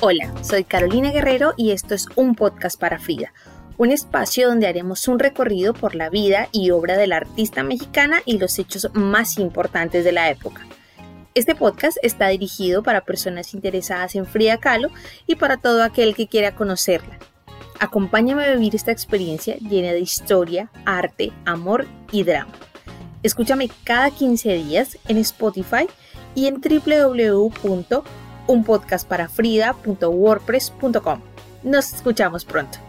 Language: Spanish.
Hola, soy Carolina Guerrero y esto es un podcast para Frida, un espacio donde haremos un recorrido por la vida y obra de la artista mexicana y los hechos más importantes de la época. Este podcast está dirigido para personas interesadas en Frida Kahlo y para todo aquel que quiera conocerla. Acompáñame a vivir esta experiencia llena de historia, arte, amor y drama. Escúchame cada 15 días en Spotify y en www unpodcastparafrida.wordpress.com. Nos escuchamos pronto.